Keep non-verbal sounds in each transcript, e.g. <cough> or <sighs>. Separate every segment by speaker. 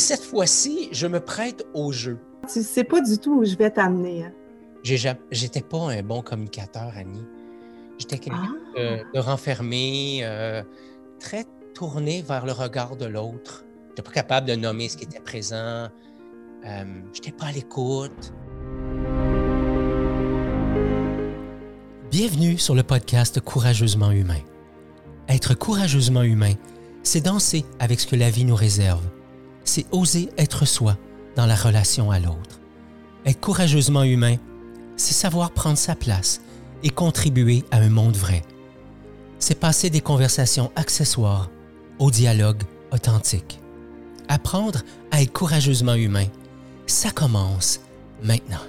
Speaker 1: Cette fois-ci, je me prête au jeu.
Speaker 2: Tu sais pas du tout où je vais t'amener. hein.
Speaker 1: J'étais pas un bon communicateur, Annie. J'étais quelqu'un
Speaker 2: Ah.
Speaker 1: de, de renfermé, euh, très tourné vers le regard de l'autre. J'étais pas capable de nommer ce qui était présent. Euh, J'étais pas à l'écoute. Bienvenue sur le podcast Courageusement humain. Être courageusement humain, c'est danser avec ce que la vie nous réserve. C'est oser être soi dans la relation à l'autre. Être courageusement humain, c'est savoir prendre sa place et contribuer à un monde vrai. C'est passer des conversations accessoires au dialogue authentique. Apprendre à être courageusement humain, ça commence maintenant.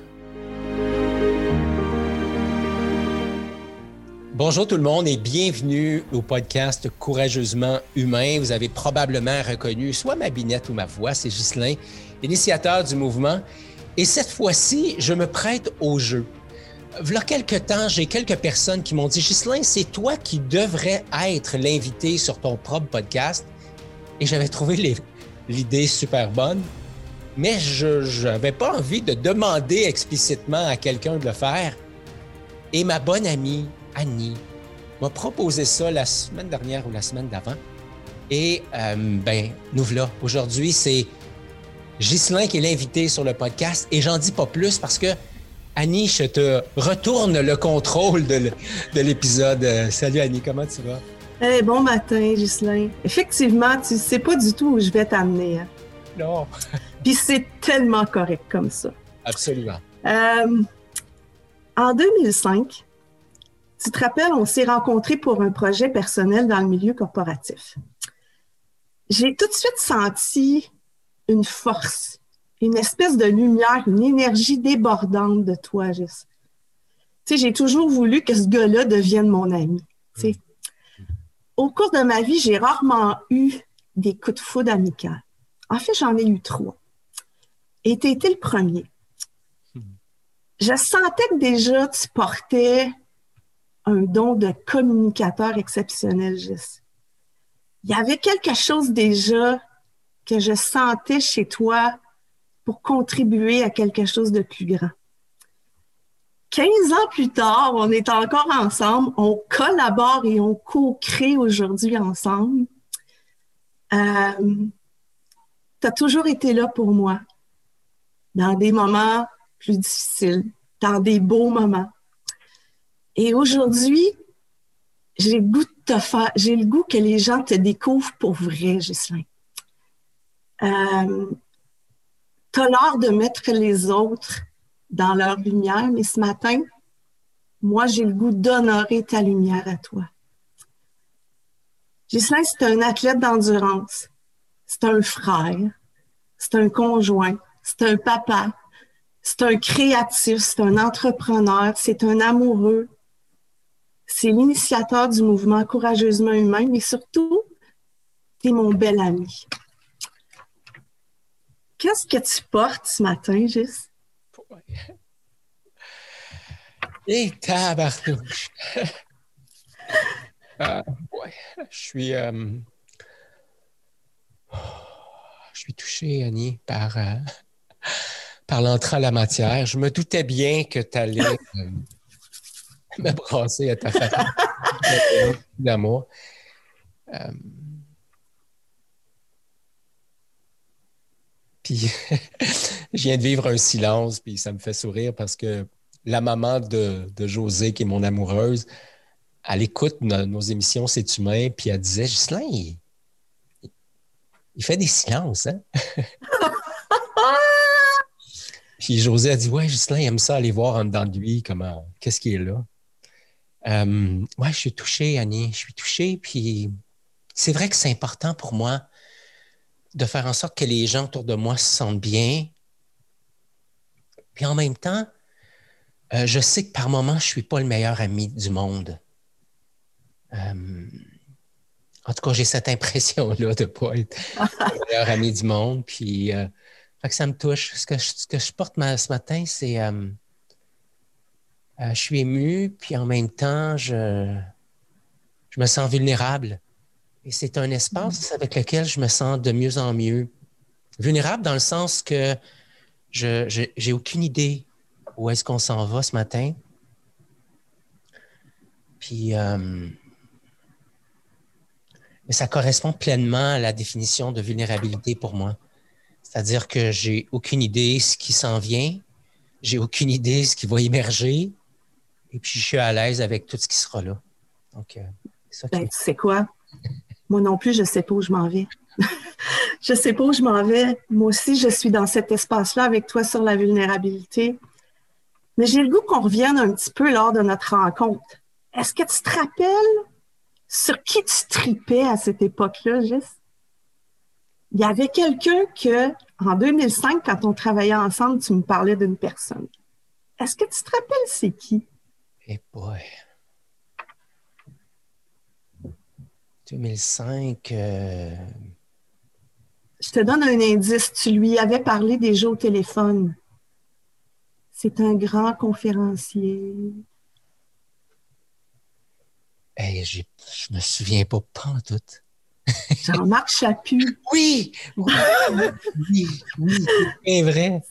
Speaker 1: Bonjour tout le monde et bienvenue au podcast Courageusement Humain. Vous avez probablement reconnu soit ma binette ou ma voix, c'est Ghislain, l'initiateur du mouvement. Et cette fois-ci, je me prête au jeu. Voilà quelques temps, j'ai quelques personnes qui m'ont dit Ghislain, c'est toi qui devrais être l'invité sur ton propre podcast. Et j'avais trouvé l'idée super bonne, mais je n'avais pas envie de demander explicitement à quelqu'un de le faire. Et ma bonne amie, Annie, m'a proposé ça la semaine dernière ou la semaine d'avant. Et euh, ben, nous voilà. Aujourd'hui, c'est Ghislain qui est l'invité sur le podcast. Et j'en dis pas plus parce que Annie, je te retourne le contrôle de l'épisode. Euh, Salut Annie, comment tu vas?
Speaker 2: Eh, bon matin, Ghislain. Effectivement, tu sais pas du tout où je vais t'amener. hein.
Speaker 1: Non. <laughs>
Speaker 2: Puis c'est tellement correct comme ça.
Speaker 1: Absolument.
Speaker 2: Euh, en 2005, tu te rappelles, on s'est rencontrés pour un projet personnel dans le milieu corporatif. J'ai tout de suite senti une force, une espèce de lumière, une énergie débordante de toi, Gis. Tu sais, j'ai toujours voulu que ce gars-là devienne mon ami. tu sais. Au cours de ma vie, j'ai rarement eu des coups de foudre amicaux. En fait, j'en ai eu trois. Et tu été le premier je sentais que déjà tu portais un don de communicateur exceptionnel, Gis. Il y avait quelque chose déjà que je sentais chez toi pour contribuer à quelque chose de plus grand. 15 ans plus tard, on est encore ensemble, on collabore et on co-crée aujourd'hui ensemble. Euh, tu as toujours été là pour moi dans des moments plus difficiles, dans des beaux moments. Et aujourd'hui, j'ai le goût de te faire, j'ai le goût que les gens te découvrent pour vrai, Ghislain. Euh, tu as l'art de mettre les autres dans leur lumière, mais ce matin, moi, j'ai le goût d'honorer ta lumière à toi. Ghislain, c'est un athlète d'endurance. C'est un frère. C'est un conjoint. C'est un papa. C'est un créatif, c'est un entrepreneur, c'est un amoureux. C'est l'initiateur du mouvement Courageusement Humain, mais surtout, t'es mon bel ami. Qu'est-ce que tu portes ce matin, Gis? <laughs>
Speaker 1: Et tabarnouche. Euh, <laughs> ouais, je suis. euh, <sighs> je suis touché, Annie, par, euh, <laughs> par l'entrée à la matière. Je me doutais bien que tu allais <laughs> me brasser à ta façon d'amour. Euh, puis, <laughs> je viens de vivre un silence, puis ça me fait sourire parce que la maman de, de José, qui est mon amoureuse, elle écoute no- nos émissions C'est humain, puis elle disait Gislain, il, il fait des silences, hein? <laughs> puis José a dit Ouais, Gislain, il aime ça aller voir en dedans de lui, comment, qu'est-ce qui est là? Euh, ouais, je suis touché, Annie, je suis touché, puis c'est vrai que c'est important pour moi de faire en sorte que les gens autour de moi se sentent bien. Puis en même temps, euh, je sais que par moments, je ne suis pas le meilleur ami du monde. Euh, en tout cas, j'ai cette impression-là de ne pas être le meilleur ami du monde. Puis, euh, fait que ça me touche. Ce que je, porte ce matin, c'est. Euh, je suis ému, puis en même temps, je, je me sens vulnérable. Et c'est un espace avec lequel je me sens de mieux en mieux. vulnérable dans le sens que je n'ai aucune idée où est-ce qu'on s'en va ce matin. Puis, euh, mais ça correspond pleinement à la définition de vulnérabilité pour moi. C'est-à-dire que j'ai aucune idée ce qui s'en vient, j'ai aucune idée ce qui va émerger, et puis je suis à l'aise avec tout ce qui sera là. Donc, euh,
Speaker 2: c'est ça ben, tu sais quoi? Moi non plus, je ne sais pas où je m'en vais. <laughs> je ne sais pas où je m'en vais. Moi aussi, je suis dans cet espace-là avec toi sur la vulnérabilité. Mais j'ai le goût qu'on revienne un petit peu lors de notre rencontre. Est-ce que tu te rappelles sur qui tu tripais à cette époque-là, juste? Il y avait quelqu'un que, en 2005, quand on travaillait ensemble, tu me parlais d'une personne. Est-ce que tu te rappelles c'est qui?
Speaker 1: Eh boy. 2005. Euh,
Speaker 2: Je te donne un indice. Tu lui avais parlé déjà au téléphone. C'est un grand conférencier.
Speaker 1: Hey, je me souviens pas, pas en tout. <laughs>
Speaker 2: Jean-Marc Chaput.
Speaker 1: Oui, oui, oui, oui, c'est vrai.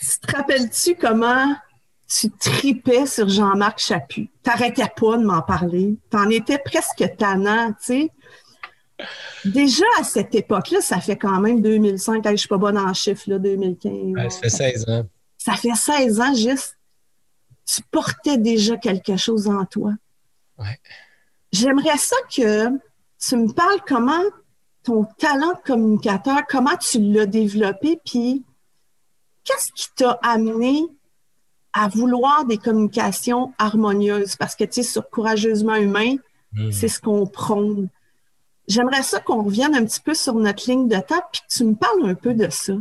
Speaker 2: Tu te rappelles-tu comment tu tripais sur Jean-Marc Chaput? T'arrêtais pas de m'en parler. T'en étais presque tannant, tu sais. Déjà à cette époque-là, ça fait quand même 2005. Je je suis pas bonne en chiffres, là, 2015.
Speaker 1: ça fait 16 ans.
Speaker 2: Ça fait 16 ans juste. Tu portais déjà quelque chose en toi.
Speaker 1: Ouais.
Speaker 2: J'aimerais ça que tu me parles comment ton talent de communicateur, comment tu l'as développé, puis qu'est-ce qui t'a amené à vouloir des communications harmonieuses? Parce que, tu sais, sur Courageusement Humain, hmm. c'est ce qu'on prône. J'aimerais ça qu'on revienne un petit peu sur notre ligne de table, puis que tu me parles un peu de ça.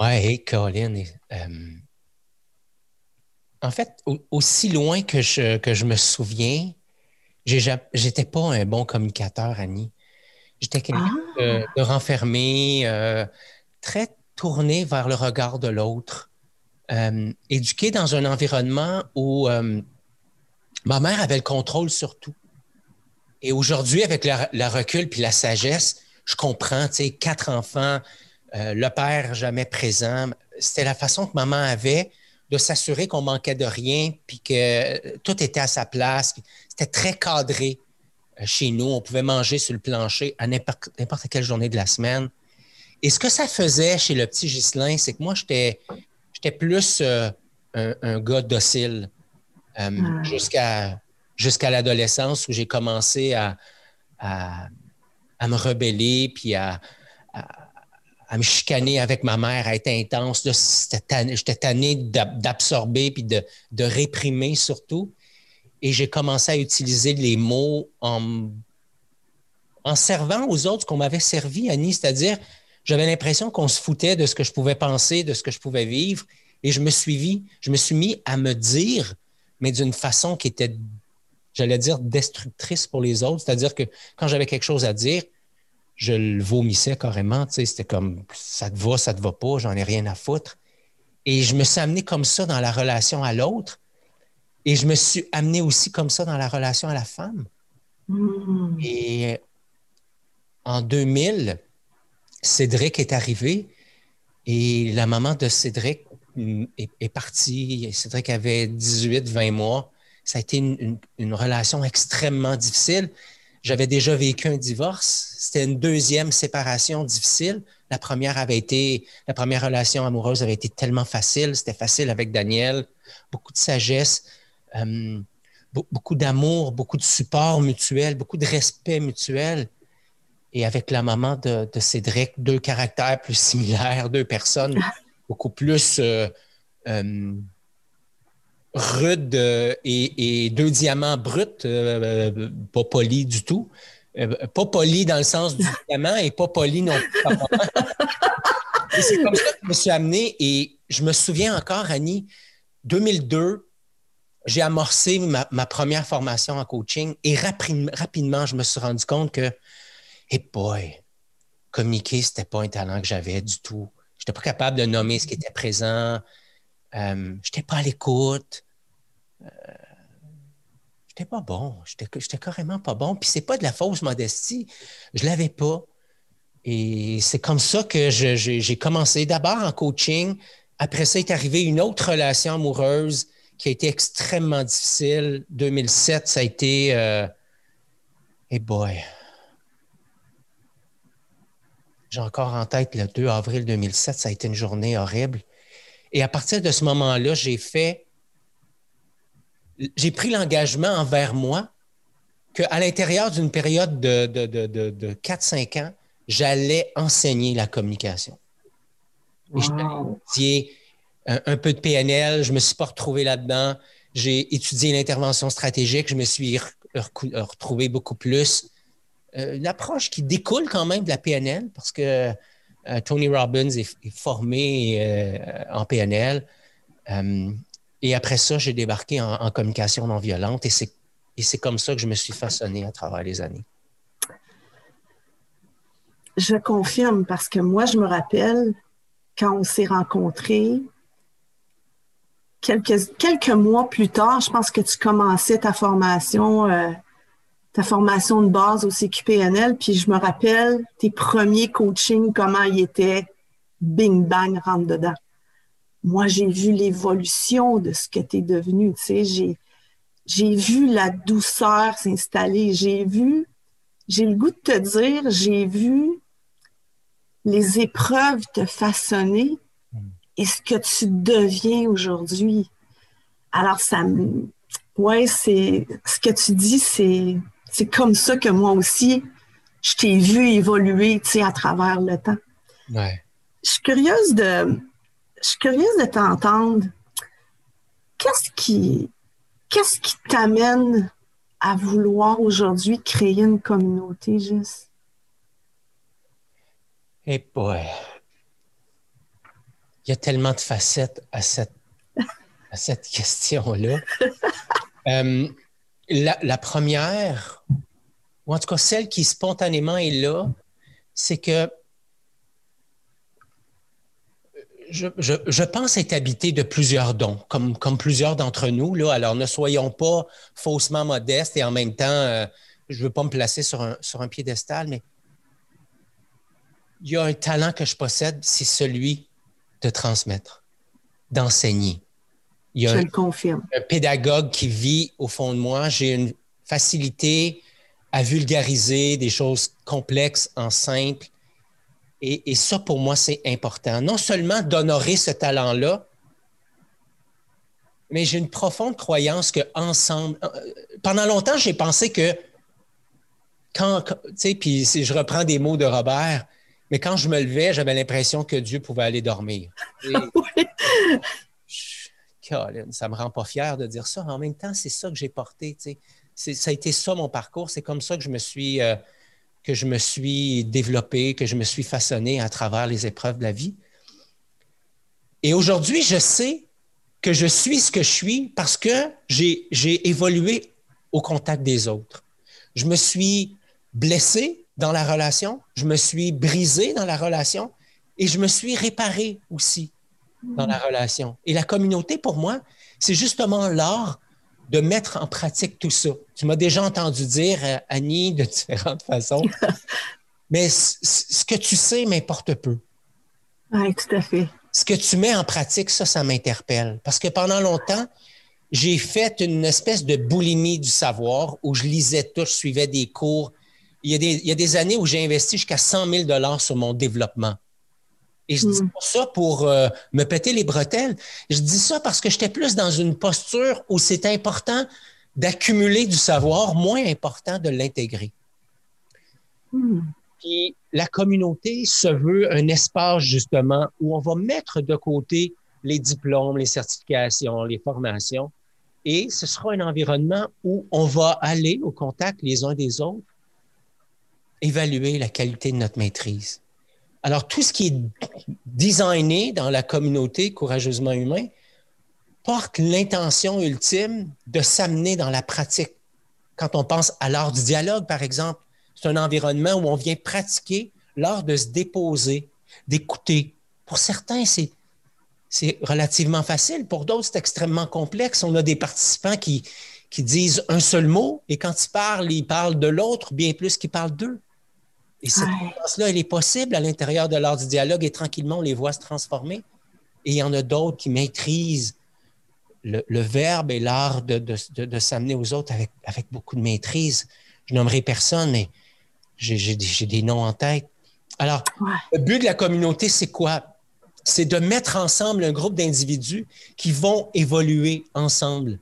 Speaker 1: Oui, Colin. Euh, en fait, aussi loin que je, que je me souviens, j'étais pas un bon communicateur, Annie. J'étais quelqu'un de, ah! renfermé, euh, très tourné vers le regard de l'autre, euh, éduqué dans un environnement où ma mère avait le contrôle sur tout. Et aujourd'hui, avec le, recul puis la sagesse, je comprends, tu sais, quatre enfants, euh, le père jamais présent. C'était la façon que maman avait de s'assurer qu'on manquait de rien, puis que tout était à sa place. C'était très cadré euh, chez nous. On pouvait manger sur le plancher à n'importe quelle journée de la semaine. Et ce que ça faisait chez le petit Ghislain, c'est que moi, j'étais, plus euh, un, gars docile ah. jusqu'à, l'adolescence où j'ai commencé à, à, me rebeller, puis à, à me chicaner avec ma mère, à être intense. J'étais tanné d'absorber puis de, réprimer surtout. Et j'ai commencé à utiliser les mots en, en servant aux autres qu'on m'avait servi, Annie. C'est-à-dire, j'avais l'impression qu'on se foutait de ce que je pouvais penser, de ce que je pouvais vivre. Et je me suis, je me suis mis à me dire, mais d'une façon qui était, j'allais dire, destructrice pour les autres. C'est-à-dire que quand j'avais quelque chose à dire, je le vomissais carrément. C'était comme ça te va, ça te va pas, j'en ai rien à foutre. Et je me suis amené comme ça dans la relation à l'autre. Et je me suis amené aussi comme ça dans la relation à la femme. Mm. Et en 2000, Cédric est arrivé et la maman de Cédric est, partie. Cédric avait 18, 20 mois. Ça a été une relation extrêmement difficile. J'avais déjà vécu un divorce. C'était une deuxième séparation difficile. La première avait été, la première relation amoureuse avait été tellement facile. C'était facile avec Daniel. Beaucoup de sagesse, euh, beaucoup d'amour, beaucoup de support mutuel, beaucoup de respect mutuel. Et avec la maman de, Cédric, deux caractères plus similaires, deux personnes <laughs> beaucoup plus euh, euh, rude euh, et, deux diamants bruts, euh, euh, pas polis du tout. pas polis dans le sens du <laughs> diamant et pas polis non plus. c'est comme ça que je me suis amené et je me souviens encore, Annie, 2002, j'ai amorcé ma, première formation en coaching et rapidement, je me suis rendu compte que, hey boy, communiquer, c'était pas un talent que j'avais du tout. Je n'étais pas capable de nommer ce qui était présent. je n'étais pas à l'écoute. Je euh, j'étais pas bon. J'étais carrément pas bon. Puis c'est pas de la fausse modestie. Je l'avais pas. et c'est comme ça que j'ai commencé d'abord en coaching. Après ça est arrivée une autre relation amoureuse qui a été extrêmement difficile. 2007, ça a été... Euh, hey boy, j'ai encore en tête le 2 avril 2007, ça a été une journée horrible. Et à partir de ce moment-là, j'ai fait, j'ai pris l'engagement envers moi qu'à l'intérieur d'une période de, de, de, de, 4-5 ans, j'allais enseigner la communication. J'ai un, un, peu de PNL, je ne me suis pas retrouvé là-dedans. J'ai étudié l'intervention stratégique, je me suis retrouvé beaucoup plus une approche qui découle quand même de la PNL parce que euh, Tony Robbins est, formé euh, en PNL. et après ça, j'ai débarqué en, communication non violente et c'est comme ça que je me suis façonné à travers les années.
Speaker 2: Je confirme parce que moi, je me rappelle quand on s'est rencontrés, quelques, quelques mois plus tard, je pense que tu commençais ta formation ta formation de base au CQPNL, puis je me rappelle tes premiers coachings, comment ils étaient, bing bang, rentre dedans. Moi, j'ai vu l'évolution de ce que tu es devenu, tu sais, j'ai, j'ai vu la douceur s'installer, j'ai vu, j'ai le goût de te dire, j'ai vu les épreuves te façonner et ce que tu deviens aujourd'hui. Alors, ça me, ouais, c'est, ce que tu dis, c'est, c'est comme ça que moi aussi, je t'ai vu évoluer, tu sais, à travers le temps.
Speaker 1: Ouais.
Speaker 2: Je suis curieuse de, je suis curieuse de t'entendre. Qu'est-ce qui, qu'est-ce qui t'amène à vouloir aujourd'hui créer une communauté, juste?
Speaker 1: Eh boy. Il y a tellement de facettes à cette, à cette question-là. <laughs> Euh, la, première, ou en tout cas celle qui spontanément est là, c'est que je, pense être habité de plusieurs dons, comme, plusieurs d'entre nous. Là. Alors, ne soyons pas faussement modestes et en même temps, euh, je ne veux pas me placer sur un, sur un piédestal, mais il y a un talent que je possède, c'est celui de transmettre, d'enseigner.
Speaker 2: Il y a Je un, le confirme.
Speaker 1: un pédagogue qui vit au fond de moi. J'ai une facilité à vulgariser des choses complexes en simple. Et, ça, pour moi, c'est important. Non seulement d'honorer ce talent-là, mais j'ai une profonde croyance que ensemble, euh, pendant longtemps, j'ai pensé que quand, tu sais, puis je reprends des mots de Robert, mais quand je me levais, j'avais l'impression que Dieu pouvait aller dormir. <laughs> oui ça me rend pas fier de dire ça. En même temps, c'est ça que j'ai porté. Ça a été ça mon parcours. C'est comme ça que je me suis euh, que je me suis développé, que je me suis façonné à travers les épreuves de la vie. Et aujourd'hui, je sais que je suis ce que je suis parce que j'ai évolué au contact des autres. Je me suis blessé dans la relation, je me suis brisé dans la relation et je me suis réparé aussi dans la relation. Et la communauté, pour moi, c'est justement l'art de mettre en pratique tout ça. Tu m'as déjà entendu dire, euh, Annie, de différentes <laughs> façons, <laughs> mais ce que tu sais m'importe peu.
Speaker 2: Oui, tout à fait.
Speaker 1: Ce que tu mets en pratique, ça, ça m'interpelle. Parce que pendant longtemps, j'ai fait une espèce de boulimie du savoir où je lisais tout, je suivais des cours. Il y a des, il y a des années où j'ai investi jusqu'à 100 000 sur mon développement. Et je dis hmm. pas ça pour euh, me péter les bretelles. Je dis ça parce que j'étais plus dans une posture où c'est important d'accumuler du savoir, moins important de l'intégrer. Hmm. Puis la communauté se veut un espace justement où on va mettre de côté les diplômes, les certifications, les formations, et ce sera un environnement où on va aller au contact les uns des autres, évaluer la qualité de notre maîtrise. Alors, tout ce qui est designé dans la communauté courageusement humain porte l'intention ultime de s'amener dans la pratique. Quand on pense à l'art du dialogue, par exemple, c'est un environnement où on vient pratiquer l'art de se déposer, d'écouter. Pour certains, c'est, relativement facile. Pour d'autres, c'est extrêmement complexe. On a des participants qui, qui disent un seul mot et quand ils parlent, ils parlent de l'autre bien plus qu'ils parlent d'eux. Et cette différence-là, elle est possible à l'intérieur de l'art du dialogue et tranquillement, on les voit se transformer. Et il y en a d'autres qui maîtrisent le, verbe et l'art de, s'amener aux autres avec, avec beaucoup de maîtrise. Je nommerai personne, mais j'ai des noms en tête. Alors, le but de la communauté, c'est quoi? C'est de mettre ensemble un groupe d'individus qui vont évoluer ensemble.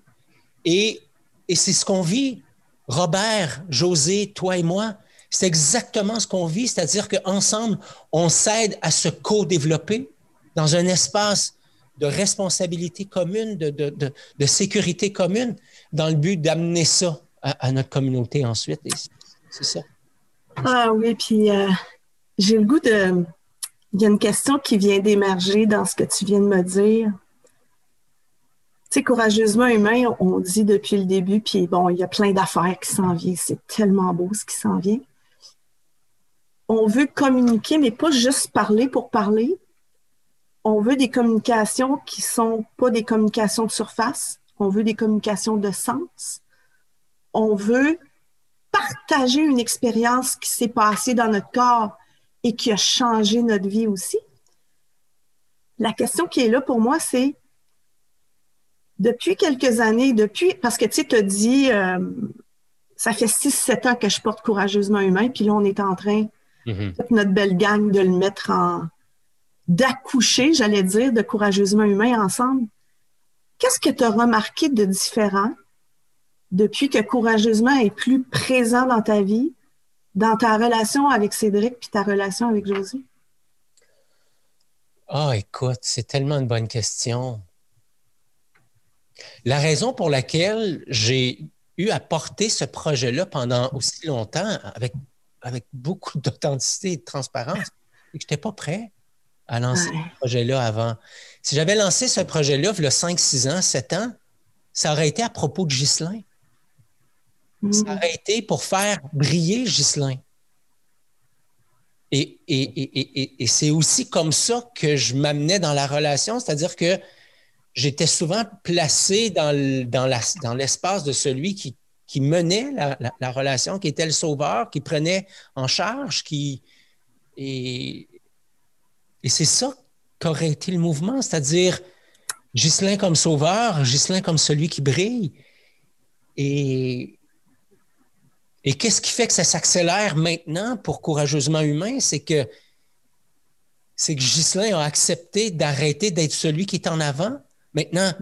Speaker 1: Et, et c'est ce qu'on vit. Robert, José, toi et moi, c'est exactement ce qu'on vit, c'est-à-dire qu'ensemble, on s'aide à se co-développer dans un espace de responsabilité commune, de, sécurité commune, dans le but d'amener ça à, notre communauté ensuite. C'est ça.
Speaker 2: Ah oui, puis euh, j'ai le goût de... Il y a une question qui vient d'émerger dans ce que tu viens de me dire. Tu sais, courageusement humain, on dit depuis le début, puis bon, il y a plein d'affaires qui s'en viennent. C'est tellement beau ce qui s'en vient. On veut communiquer, mais pas juste parler pour parler. On veut des communications qui sont pas des communications de surface. On veut des communications de sens. On veut partager une expérience qui s'est passée dans notre corps et qui a changé notre vie aussi. La question qui est là pour moi, c'est depuis quelques années, depuis, parce que tu sais, as dit, euh, ça fait 6-7 ans que je porte courageusement humain, puis là, on est en train, mm-hmm. toute notre belle gang, de le mettre en, d'accoucher, j'allais dire, de courageusement humain ensemble. Qu'est-ce que tu as remarqué de différent depuis que courageusement est plus présent dans ta vie, dans ta relation avec Cédric puis ta relation avec Josie?
Speaker 1: Ah, oh, écoute, c'est tellement une bonne question. La raison pour laquelle j'ai eu à porter ce projet-là pendant aussi longtemps, avec, avec beaucoup d'authenticité et de transparence, c'est que je n'étais pas prêt à lancer ce projet-là avant. Si j'avais lancé ce projet-là, il y a 5, 6 ans, 7 ans, ça aurait été à propos de Ghislain. Ça mm. aurait été pour faire briller Ghislain. Et, et, c'est aussi comme ça que je m'amenais dans la relation, c'est-à-dire que j'étais souvent placé dans, dans l'espace de celui qui, qui menait la, relation, qui était le sauveur, qui prenait en charge, qui. Et, c'est ça qu'aurait été le mouvement, c'est-à-dire Ghislain comme sauveur, Ghislain comme celui qui brille. Et, et qu'est-ce qui fait que ça s'accélère maintenant pour Courageusement Humain? C'est que, c'est que Ghislain a accepté d'arrêter d'être celui qui est en avant. Maintenant,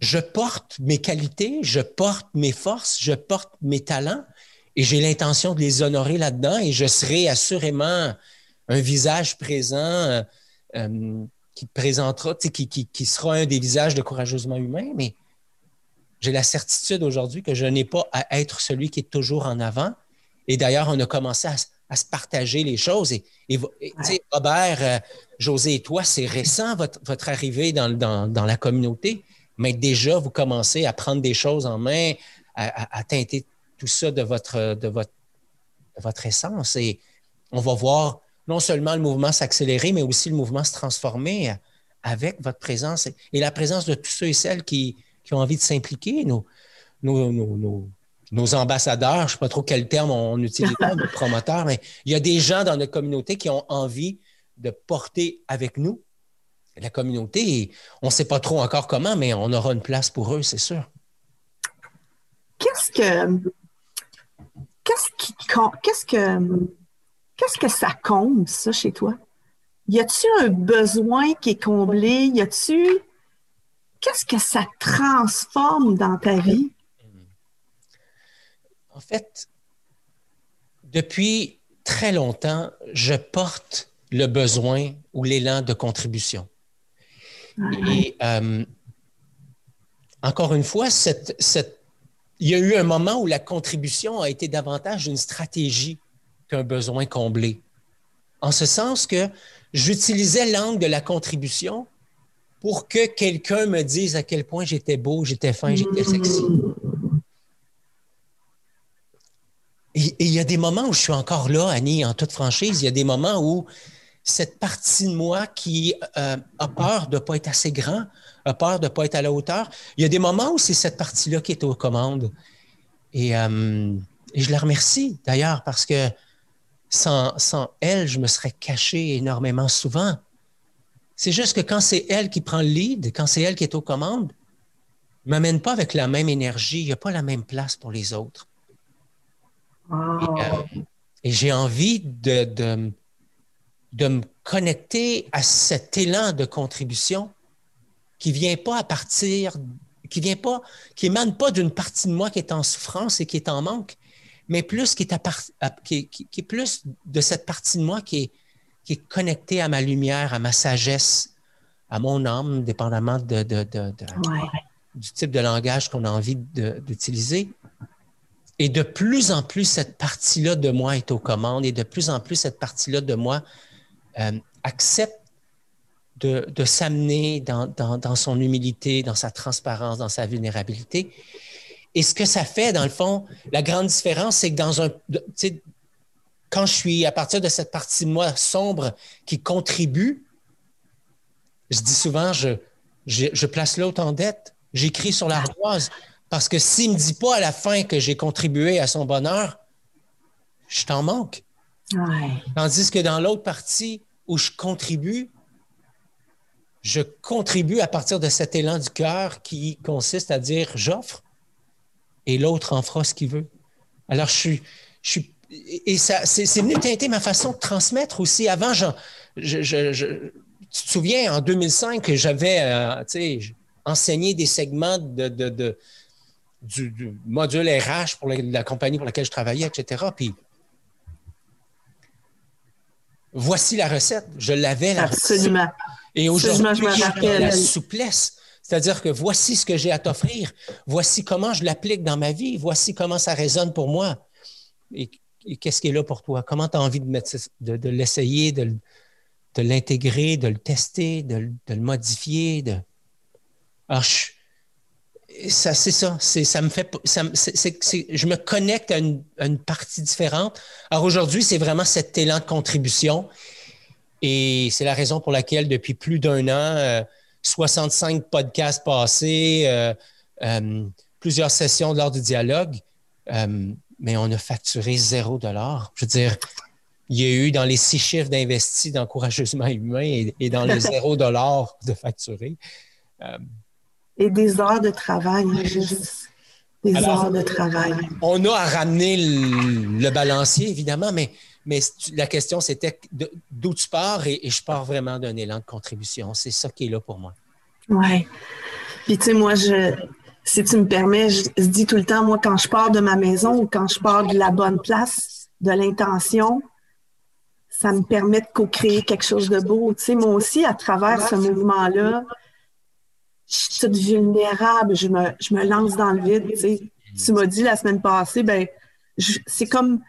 Speaker 1: je porte mes qualités, je porte mes forces, je porte mes talents et j'ai l'intention de les honorer là-dedans et je serai assurément un visage présent euh, euh, qui présentera, qui, qui, qui, sera un des visages de courageusement humain, mais j'ai la certitude aujourd'hui que je n'ai pas à être celui qui est toujours en avant. Et d'ailleurs, on a commencé à, se partager les choses. Et, Robert, euh, José et toi, c'est récent votre, votre arrivée dans, dans, la communauté, mais déjà, vous commencez à prendre des choses en main, à, teinter tout ça de votre, de, votre, de votre essence. Et on va voir non seulement le mouvement s'accélérer, mais aussi le mouvement se transformer avec votre présence et la présence de tous ceux et celles qui, qui ont envie de s'impliquer, nos, nos, ambassadeurs, je ne sais pas trop quel terme on utilise, <laughs> nos promoteurs, mais il y a des gens dans notre communauté qui ont envie de porter avec nous la communauté. on ne sait pas trop encore comment, mais on aura une place pour eux, c'est sûr.
Speaker 2: Qu'est-ce que. Qu'est-ce qui. Qu'est-ce que. Qu'est-ce que ça compte, ça, chez toi? Y a-tu un besoin qui est comblé? Y a-tu qu'est-ce que ça transforme dans ta vie?
Speaker 1: En fait, depuis très longtemps, je porte le besoin ou l'élan de contribution. Et euh, encore une fois, il y a eu un moment où la contribution a été davantage une stratégie qu'un besoin comblé. En ce sens que j'utilisais l'angle de la contribution pour que quelqu'un me dise à quel point j'étais beau, j'étais fin, j'étais sexy. Et il y a des moments où je suis encore là, Annie, en toute franchise. Il y a des moments où cette partie de moi qui euh, a peur de ne pas être assez grand, a peur de ne pas être à la hauteur, il y a des moments où c'est cette partie-là qui est aux commandes. Et, euh, et je la remercie d'ailleurs parce que sans, sans elle, je me serais caché énormément souvent. C'est juste que quand c'est elle qui prend le lead, quand c'est elle qui est aux commandes, ne m'amène pas avec la même énergie, il n'y a pas la même place pour les autres. Et, euh, j'ai envie de, de, de, me connecter à cet élan de contribution qui vient pas à partir, qui vient pas, qui émane pas d'une partie de moi qui est en souffrance et qui est en manque, mais plus qui est, à, qui, qui, est plus de cette partie de moi qui est, qui est connectée à ma lumière, à ma sagesse, à mon âme, dépendamment de, de, de, du type de langage qu'on a envie d'utiliser. Et de plus en plus, cette partie-là de moi est aux commandes et de plus en plus, cette partie-là de moi euh, accepte de, s'amener dans, son humilité, dans sa transparence, dans sa vulnérabilité. Et ce que ça fait, dans le fond, la grande différence, c'est que. Quand je suis à partir de cette partie de moi sombre qui contribue, je dis souvent, je place l'autre en dette. J'écris sur l'ardoise. Parce que s'il ne me dit pas à la fin que j'ai contribué à son bonheur, je t'en manque. Tandis que dans l'autre partie où je contribue, je contribue à partir de cet élan du cœur qui consiste à dire j'offre et l'autre en fera ce qu'il veut. Alors, je suis, je et c'est, venu teinter ma façon de transmettre aussi. Avant, je, je, tu te souviens, en 2005, que j'avais euh, enseigné des segments du, module RH pour la, compagnie pour laquelle je travaillais, etc. Puis voici la recette. Je l'avais la
Speaker 2: Absolument.
Speaker 1: Et aujourd'hui, j'ai la souplesse. C'est-à-dire que voici ce que j'ai à t'offrir. Voici comment je l'applique dans ma vie. Voici comment ça résonne pour moi. Et, qu'est-ce qui est là pour toi? Comment tu as envie de, de, l'essayer, de, l'intégrer, de le tester, de, le modifier? De... Alors, je, ça, c'est ça. C'est, ça me fait. Ça, je me connecte à une, partie différente. Alors aujourd'hui, c'est vraiment cet élan de contribution. Et c'est la raison pour laquelle, depuis plus d'un an, 65 euh, podcasts passés, euh, euh, plusieurs sessions lors du dialogue, mais on a facturé zéro dollar. Je veux dire, il y a eu dans les six chiffres d'investis dans Courageusement Humain et, et dans le <laughs> zéro dollar de facturé
Speaker 2: et des heures de travail, juste des heures de travail.
Speaker 1: On a à ramener le, balancier, évidemment, mais, mais la question, c'était d'où tu pars et, je pars vraiment d'un élan de contribution. C'est ça qui est là pour moi.
Speaker 2: Oui. Puis, tu sais, moi, je, si tu me permets, je, dis tout le temps, moi, quand je pars de ma maison ou quand je pars de la bonne place, de l'intention, ça me permet de co-créer quelque chose de beau. Tu sais, moi aussi, à travers ce mouvement-là, je suis toute vulnérable, je me, je me lance dans le vide. Tu, m'as dit la semaine passée, ben, c'est comme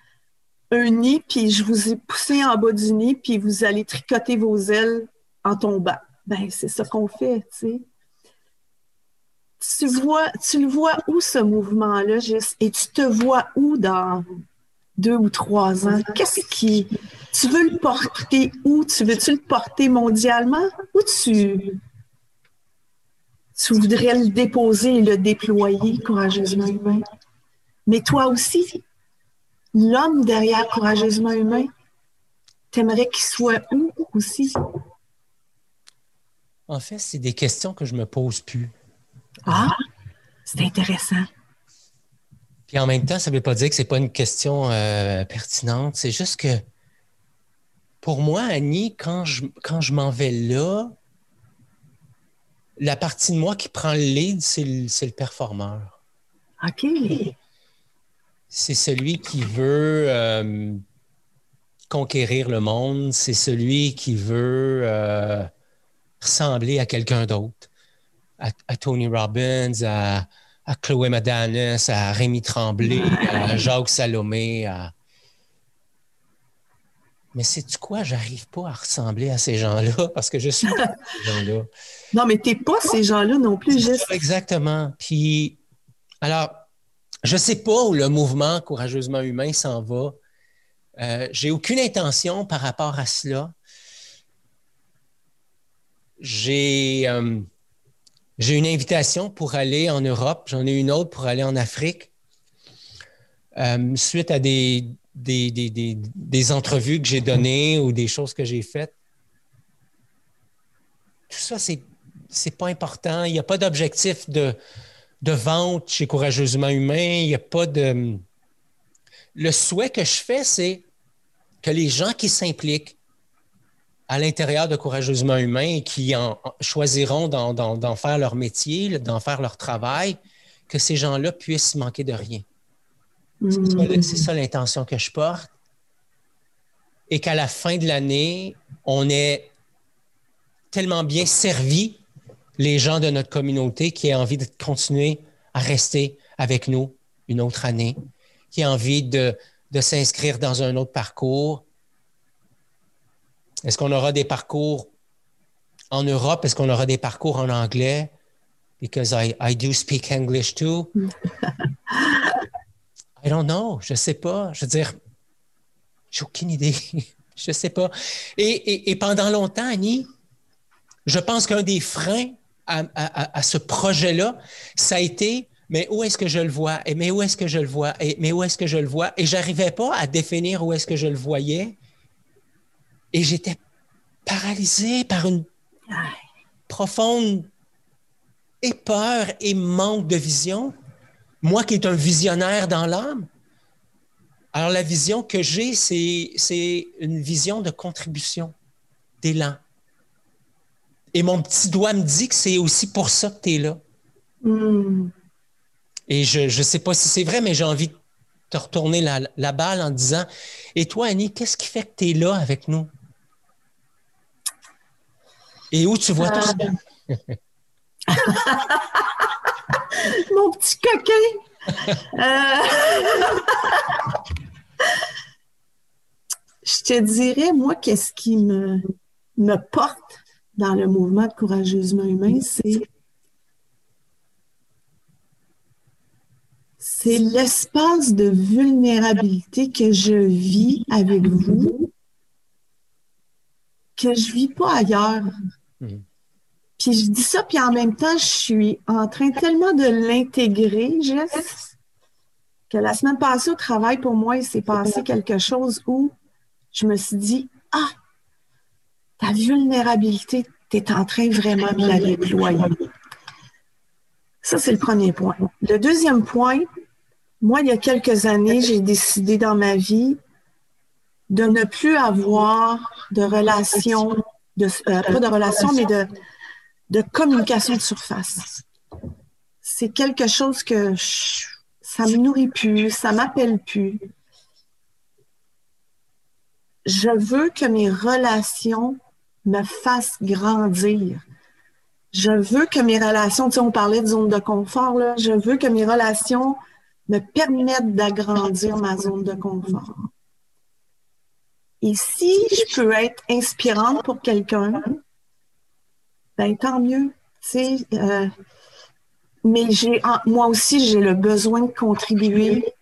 Speaker 2: un nid, puis je vous ai poussé en bas du nid, puis vous allez tricoter vos ailes en tombant. Ben, c'est ça qu'on fait, tu sais. Tu, vois, tu le vois où ce mouvement-là, et tu te vois où dans deux ou trois ans? Qu'est-ce qui. Tu veux le porter où? Tu veux-tu le porter mondialement? Ou tu tu voudrais le déposer et le déployer courageusement humain. Mais toi aussi, l'homme derrière courageusement humain, t'aimerais qu'il soit où aussi?
Speaker 1: En fait, c'est des questions que je me pose plus.
Speaker 2: Ah, c'est intéressant.
Speaker 1: Puis en même temps, ça ne veut pas dire que ce n'est pas une question euh, pertinente. C'est juste que pour moi, Annie, quand je, quand je m'en vais là, la partie de moi qui prend le lead, c'est le, performeur.
Speaker 2: OK.
Speaker 1: C'est celui qui veut euh, conquérir le monde, c'est celui qui veut euh, ressembler à quelqu'un d'autre, à, Tony Robbins, à, à Chloé Madanes, à Rémi Tremblay, à Jacques Salomé, à, mais sais-tu quoi? J'arrive pas à ressembler à ces gens-là <laughs> parce que je suis pas <laughs> ces gens-là.
Speaker 2: Non, mais tu n'es pas ces gens-là non plus, juste.
Speaker 1: Exactement. Puis, alors, je ne sais pas où le mouvement courageusement humain s'en va. Euh, j'ai aucune intention par rapport à cela. J'ai euh, j'ai une invitation pour aller en Europe. J'en ai une autre pour aller en Afrique. Euh, suite à des, des, des, entrevues que j'ai données ou des choses que j'ai faites. Tout ça, c'est n'est pas important. Il n'y a pas d'objectif de, vente chez Courageusement Humain. Il n'y a pas de. Le souhait que je fais, c'est que les gens qui s'impliquent à l'intérieur de Courageusement Humain et qui en, choisiront d'en faire leur métier, d'en faire leur travail, que ces gens-là puissent manquer de rien. C'est ça, l'intention que je porte. Et qu'à la fin de l'année, on ait tellement bien servi les gens de notre communauté qui aient envie de continuer à rester avec nous une autre année, qui aient envie de, de s'inscrire dans un autre parcours. Est-ce qu'on aura des parcours en Europe? Est-ce qu'on aura des parcours en anglais? Because I, I do speak English too. <laughs> I don't know. Je ne sais pas. Je veux dire, j'ai aucune idée. <laughs> je ne sais pas. Et, pendant longtemps, Annie, je pense qu'un des freins à, ce projet-là, ça a été mais où est-ce que je le vois? Et mais où est-ce que je le vois? Et mais où est-ce que je le vois? Et j'arrivais pas à définir où est-ce que je le voyais. Et j'étais paralysé par une profonde peur et manque de vision moi qui est un visionnaire dans l'âme, alors la vision que j'ai, c'est une vision de contribution, d'élan. Et mon petit doigt me dit que c'est aussi pour ça que tu es là. Hmm. Et je ne sais pas si c'est vrai, mais j'ai envie de te retourner la, la, balle en disant, et toi, Annie, qu'est-ce qui fait que tu es là avec nous? Et où tu vois tout ça? <laughs> <laughs>
Speaker 2: Mon petit coquin. Euh, je te dirais, moi, qu'est-ce qui me, porte dans le mouvement de courageusement humain, c'est c'est l'espace de vulnérabilité que je vis avec vous, que je vis pas ailleurs. Hmm. Puis je dis ça, puis en même temps, je suis en train tellement de l'intégrer, Jess, que la semaine passée au travail, pour moi, il s'est passé quelque chose où je me suis dit, ah, ta vulnérabilité, tu es en train vraiment de la déployer. Ça, c'est le premier point. Le deuxième point, moi, il y a quelques années, j'ai décidé dans ma vie de ne plus avoir de relation, de, euh, pas de relation, mais de, de communication de surface. C'est quelque chose que ça me nourrit plus, ça m'appelle plus. Je veux que mes relations me fassent grandir. Je veux que mes relations, tu sais, on parlait de zone de confort, là, je veux que mes relations me permettent d'agrandir ma zone de confort. Et si je peux être inspirante pour quelqu'un, ben tant mieux. Euh, mais j'ai, moi aussi, j'ai le besoin de contribuer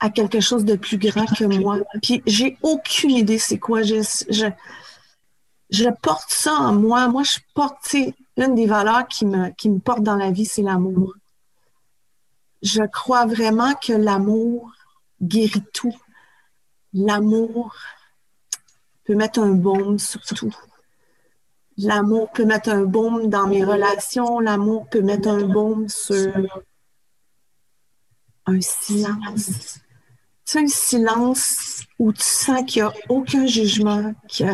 Speaker 2: à quelque chose de plus grand que moi. Puis j'ai aucune idée c'est quoi. Je, je, porte ça en moi. Moi, je porte, une des valeurs qui me, qui me porte dans la vie, c'est l'amour. Je crois vraiment que l'amour guérit tout. L'amour peut mettre un baume sur tout. L'amour peut mettre un baume dans mes relations. L'amour peut mettre un baume sur un silence. C'est un silence où tu sens qu'il n'y a aucun jugement, que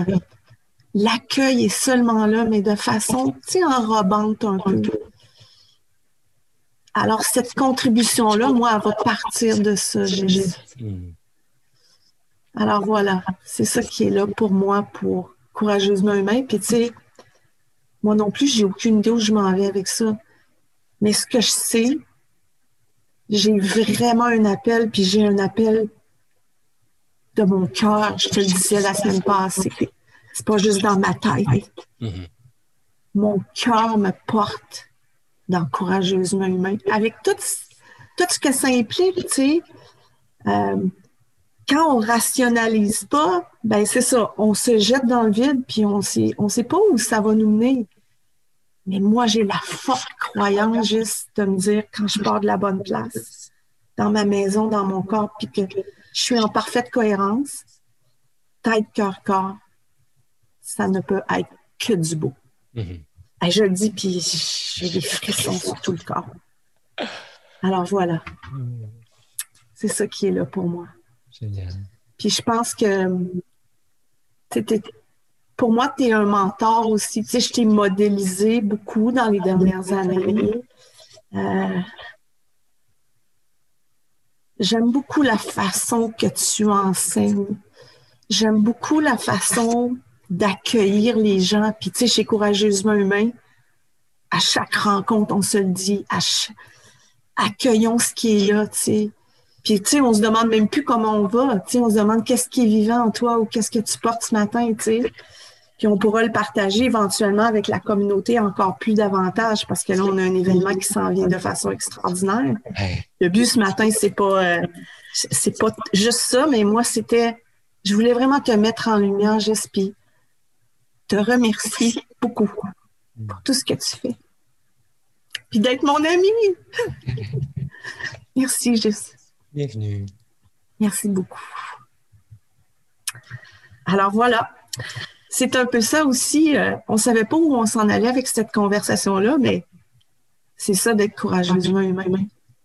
Speaker 2: l'accueil est seulement là, mais de façon, enrobante un peu. Alors, cette contribution-là, moi, elle va partir de ça. Alors voilà, c'est ça qui est là pour moi, pour courageusement humain. Puis tu sais, moi non plus, j'ai aucune idée où je m'en vais avec ça. Mais ce que je sais, j'ai vraiment un appel, puis j'ai un appel de mon cœur. Je te le disais la semaine passée. C'est pas juste dans ma tête. Mm-hmm. Mon cœur me porte dans Courageusement Humain. Avec tout, tout ce que ça implique, tu sais. Euh, quand on rationalise pas, ben c'est ça, on se jette dans le vide, puis on sait, on sait pas où ça va nous mener. Mais moi, j'ai la forte croyance juste de me dire quand je pars de la bonne place, dans ma maison, dans mon corps, puis que je suis en parfaite cohérence, tête, cœur, corps, ça ne peut être que du beau. Mm-hmm. je le dis, puis j'ai des frissons sur tout le corps. Alors voilà. C'est ça qui est là pour moi. Génial. Puis je pense que pour moi, tu es un mentor aussi. Tu sais, je t'ai modélisé beaucoup dans les dernières années. Euh, j'aime beaucoup la façon que tu enseignes. J'aime beaucoup la façon d'accueillir les gens. Puis, tu sais, chez Courageusement Humain, à chaque rencontre, on se le dit, accueillons ce qui est là, tu sais. Puis, tu sais, on se demande même plus comment on va. Tu sais, on se demande qu'est-ce qui est vivant en toi ou qu'est-ce que tu portes ce matin, tu sais. Puis on pourra le partager éventuellement avec la communauté encore plus davantage parce que là, on a un événement qui s'en vient de façon extraordinaire. Le but ce matin, c'est pas, euh, c'est pas juste ça, mais moi, c'était, je voulais vraiment te mettre en lumière, j'espère te remercier beaucoup pour tout ce que tu fais. Puis d'être mon ami. <laughs> Merci, Jess.
Speaker 1: Bienvenue.
Speaker 2: Merci beaucoup. Alors voilà, c'est un peu ça aussi. Euh, on ne savait pas où on s'en allait avec cette conversation-là, mais c'est ça d'être courageusement humain.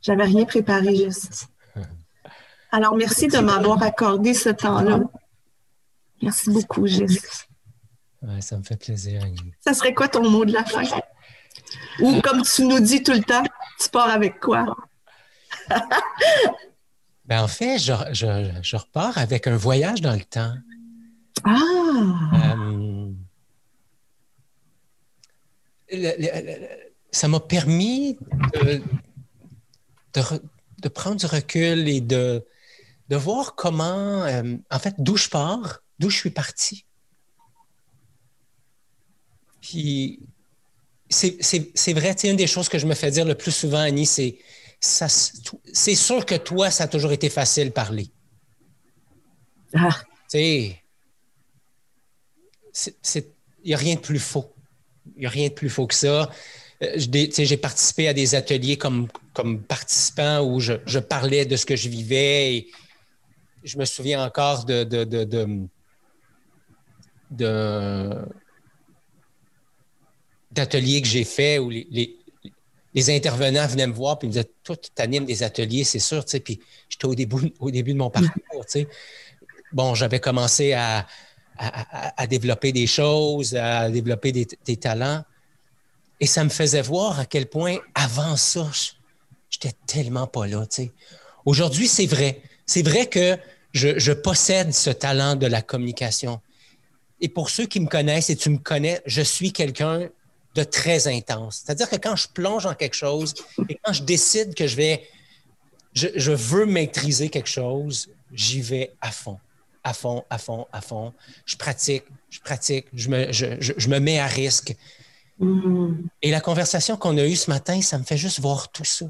Speaker 2: J'avais rien préparé, juste. <laughs> Alors, merci de m'avoir accordé ce temps-là. Merci beaucoup, Jess.
Speaker 1: Ouais, ça me fait plaisir.
Speaker 2: Ça serait quoi ton mot de la fin? Ou comme tu nous dis tout le temps, tu pars avec quoi? <laughs>
Speaker 1: ben, en fait, je, je, repars avec un voyage dans le temps.
Speaker 2: Ah!
Speaker 1: Euh, ça m'a permis de, de, prendre du recul et de, de voir comment, euh, en fait, d'où je pars, d'où je suis parti. Puis, c'est vrai, une des choses que je me fais dire le plus souvent, Annie, c'est c'est sûr que toi, ça a toujours été facile de parler.
Speaker 2: Ah.
Speaker 1: Tu sais, il n'y a rien de plus faux. Il n'y a rien de plus faux que ça. Euh, j'ai participé à des ateliers comme, comme participant où je, parlais de ce que je vivais et je me souviens encore de, d'ateliers que j'ai fait où les, intervenants venaient me voir et me disaient Toi, tu animes des ateliers, c'est sûr. Puis j'étais au début, au début de mon parcours. Bon, j'avais commencé à, à, développer des choses, à développer des, talents. Et ça me faisait voir à quel point, avant ça, j'étais tellement pas là. Aujourd'hui, c'est vrai. C'est vrai que je, je possède ce talent de la communication. Et pour ceux qui me connaissent et tu me connais, je suis quelqu'un de très intense. C'est-à-dire que quand je plonge en quelque chose et quand je décide que je vais, je, veux maîtriser quelque chose, j'y vais à fond, à fond, à fond, à fond. Je pratique, je pratique, je me, je, me mets à risque. Mm-hmm. Et la conversation qu'on a eue ce matin, ça me fait juste voir tout ça.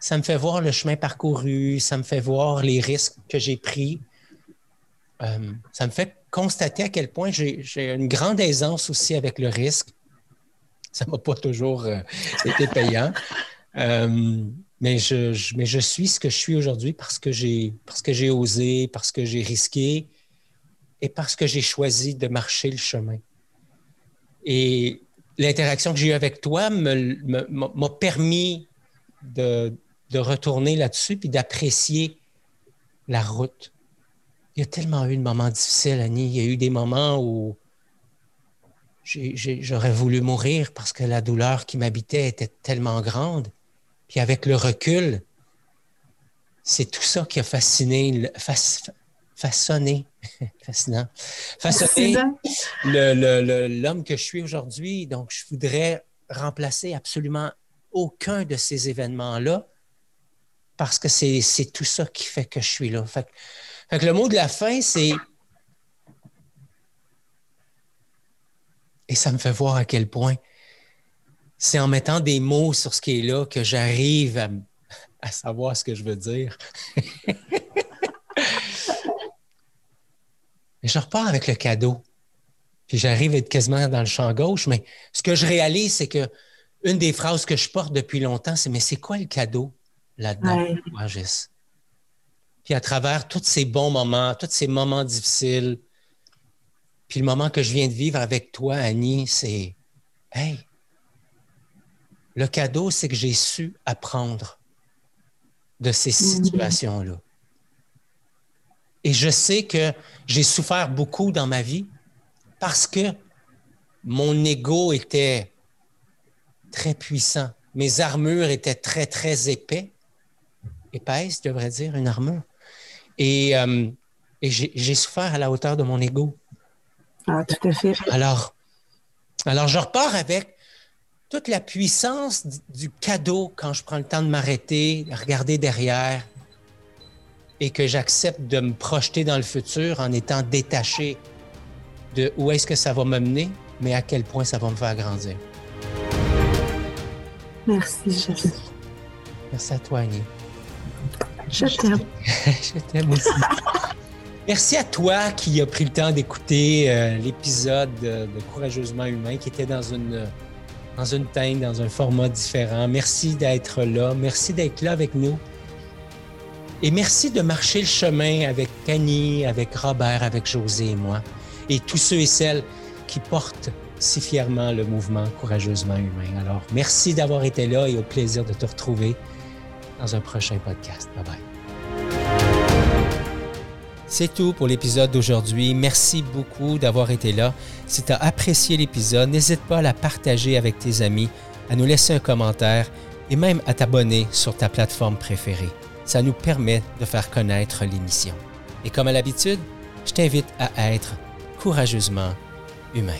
Speaker 1: Ça me fait voir le chemin parcouru, ça me fait voir les risques que j'ai pris. Euh, ça me fait constater à quel point j'ai une grande aisance aussi avec le risque ça m'a pas toujours euh, été payant. Euh, mais, je, suis ce que je suis aujourd'hui parce que j'ai parce que j'ai osé, parce que j'ai risqué et parce que j'ai choisi de marcher le chemin. Et l'interaction que j'ai eue avec toi m'a permis de, de retourner là-dessus puis d'apprécier la route. Il y a tellement eu de moments difficiles, Annie. Il y a eu des moments où j'aurais voulu mourir parce que la douleur qui m'habitait était tellement grande. Puis avec le recul, c'est tout ça qui a fasciné, <laughs> façonné, fascinant, façonné l'homme que je suis aujourd'hui. Donc, je voudrais remplacer absolument aucun de ces événements-là parce que c'est tout ça qui fait que je suis là. fait que le mot de la fin, c'est Et ça me fait voir à quel point c'est en mettant des mots sur ce qui est là que j'arrive à, savoir ce que je veux dire. <laughs> Mais je repars avec le cadeau. Puis j'arrive à être quasiment dans le champ gauche, mais ce que je réalise, c'est que une des phrases que je porte depuis longtemps, c'est Mais c'est quoi le cadeau là-dedans, Puis puis à travers tous ces bons moments, tous ces moments difficiles, puis le moment que je viens de vivre avec toi, Annie, c'est Hey, le cadeau, c'est que j'ai su apprendre de ces mm-hmm. situations-là. Et je sais que j'ai souffert beaucoup dans ma vie parce que mon ego était très puissant. Mes armures étaient très, très épais. Épaisses, je devrais dire, une armure. Et, euh, j'ai souffert à la hauteur de mon ego.
Speaker 2: Ah, tout à fait.
Speaker 1: Alors, alors je repars avec toute la puissance du cadeau quand je prends le temps de m'arrêter, de regarder derrière et que j'accepte de me projeter dans le futur en étant détaché de où est-ce que ça va me mener, mais à quel point ça va me faire grandir.
Speaker 2: Merci, Jésus.
Speaker 1: Merci à toi, Annie.
Speaker 2: Je t'aime. <laughs>
Speaker 1: Je t'aime aussi. Merci à toi qui as pris le temps d'écouter euh, l'épisode de, Courageusement Humain qui était dans une, dans une teinte, dans un format différent. Merci d'être là. Merci d'être là avec nous. Et merci de marcher le chemin avec Annie, avec Robert, avec José et moi, et tous ceux et celles qui portent si fièrement le mouvement courageusement humain. Alors, merci d'avoir été là et au plaisir de te retrouver dans un prochain podcast. Bye bye. C'est tout pour l'épisode d'aujourd'hui. Merci beaucoup d'avoir été là. Si tu as apprécié l'épisode, n'hésite pas à la partager avec tes amis, à nous laisser un commentaire et même à t'abonner sur ta plateforme préférée. Ça nous permet de faire connaître l'émission. Et comme à l'habitude, je t'invite à être courageusement humain.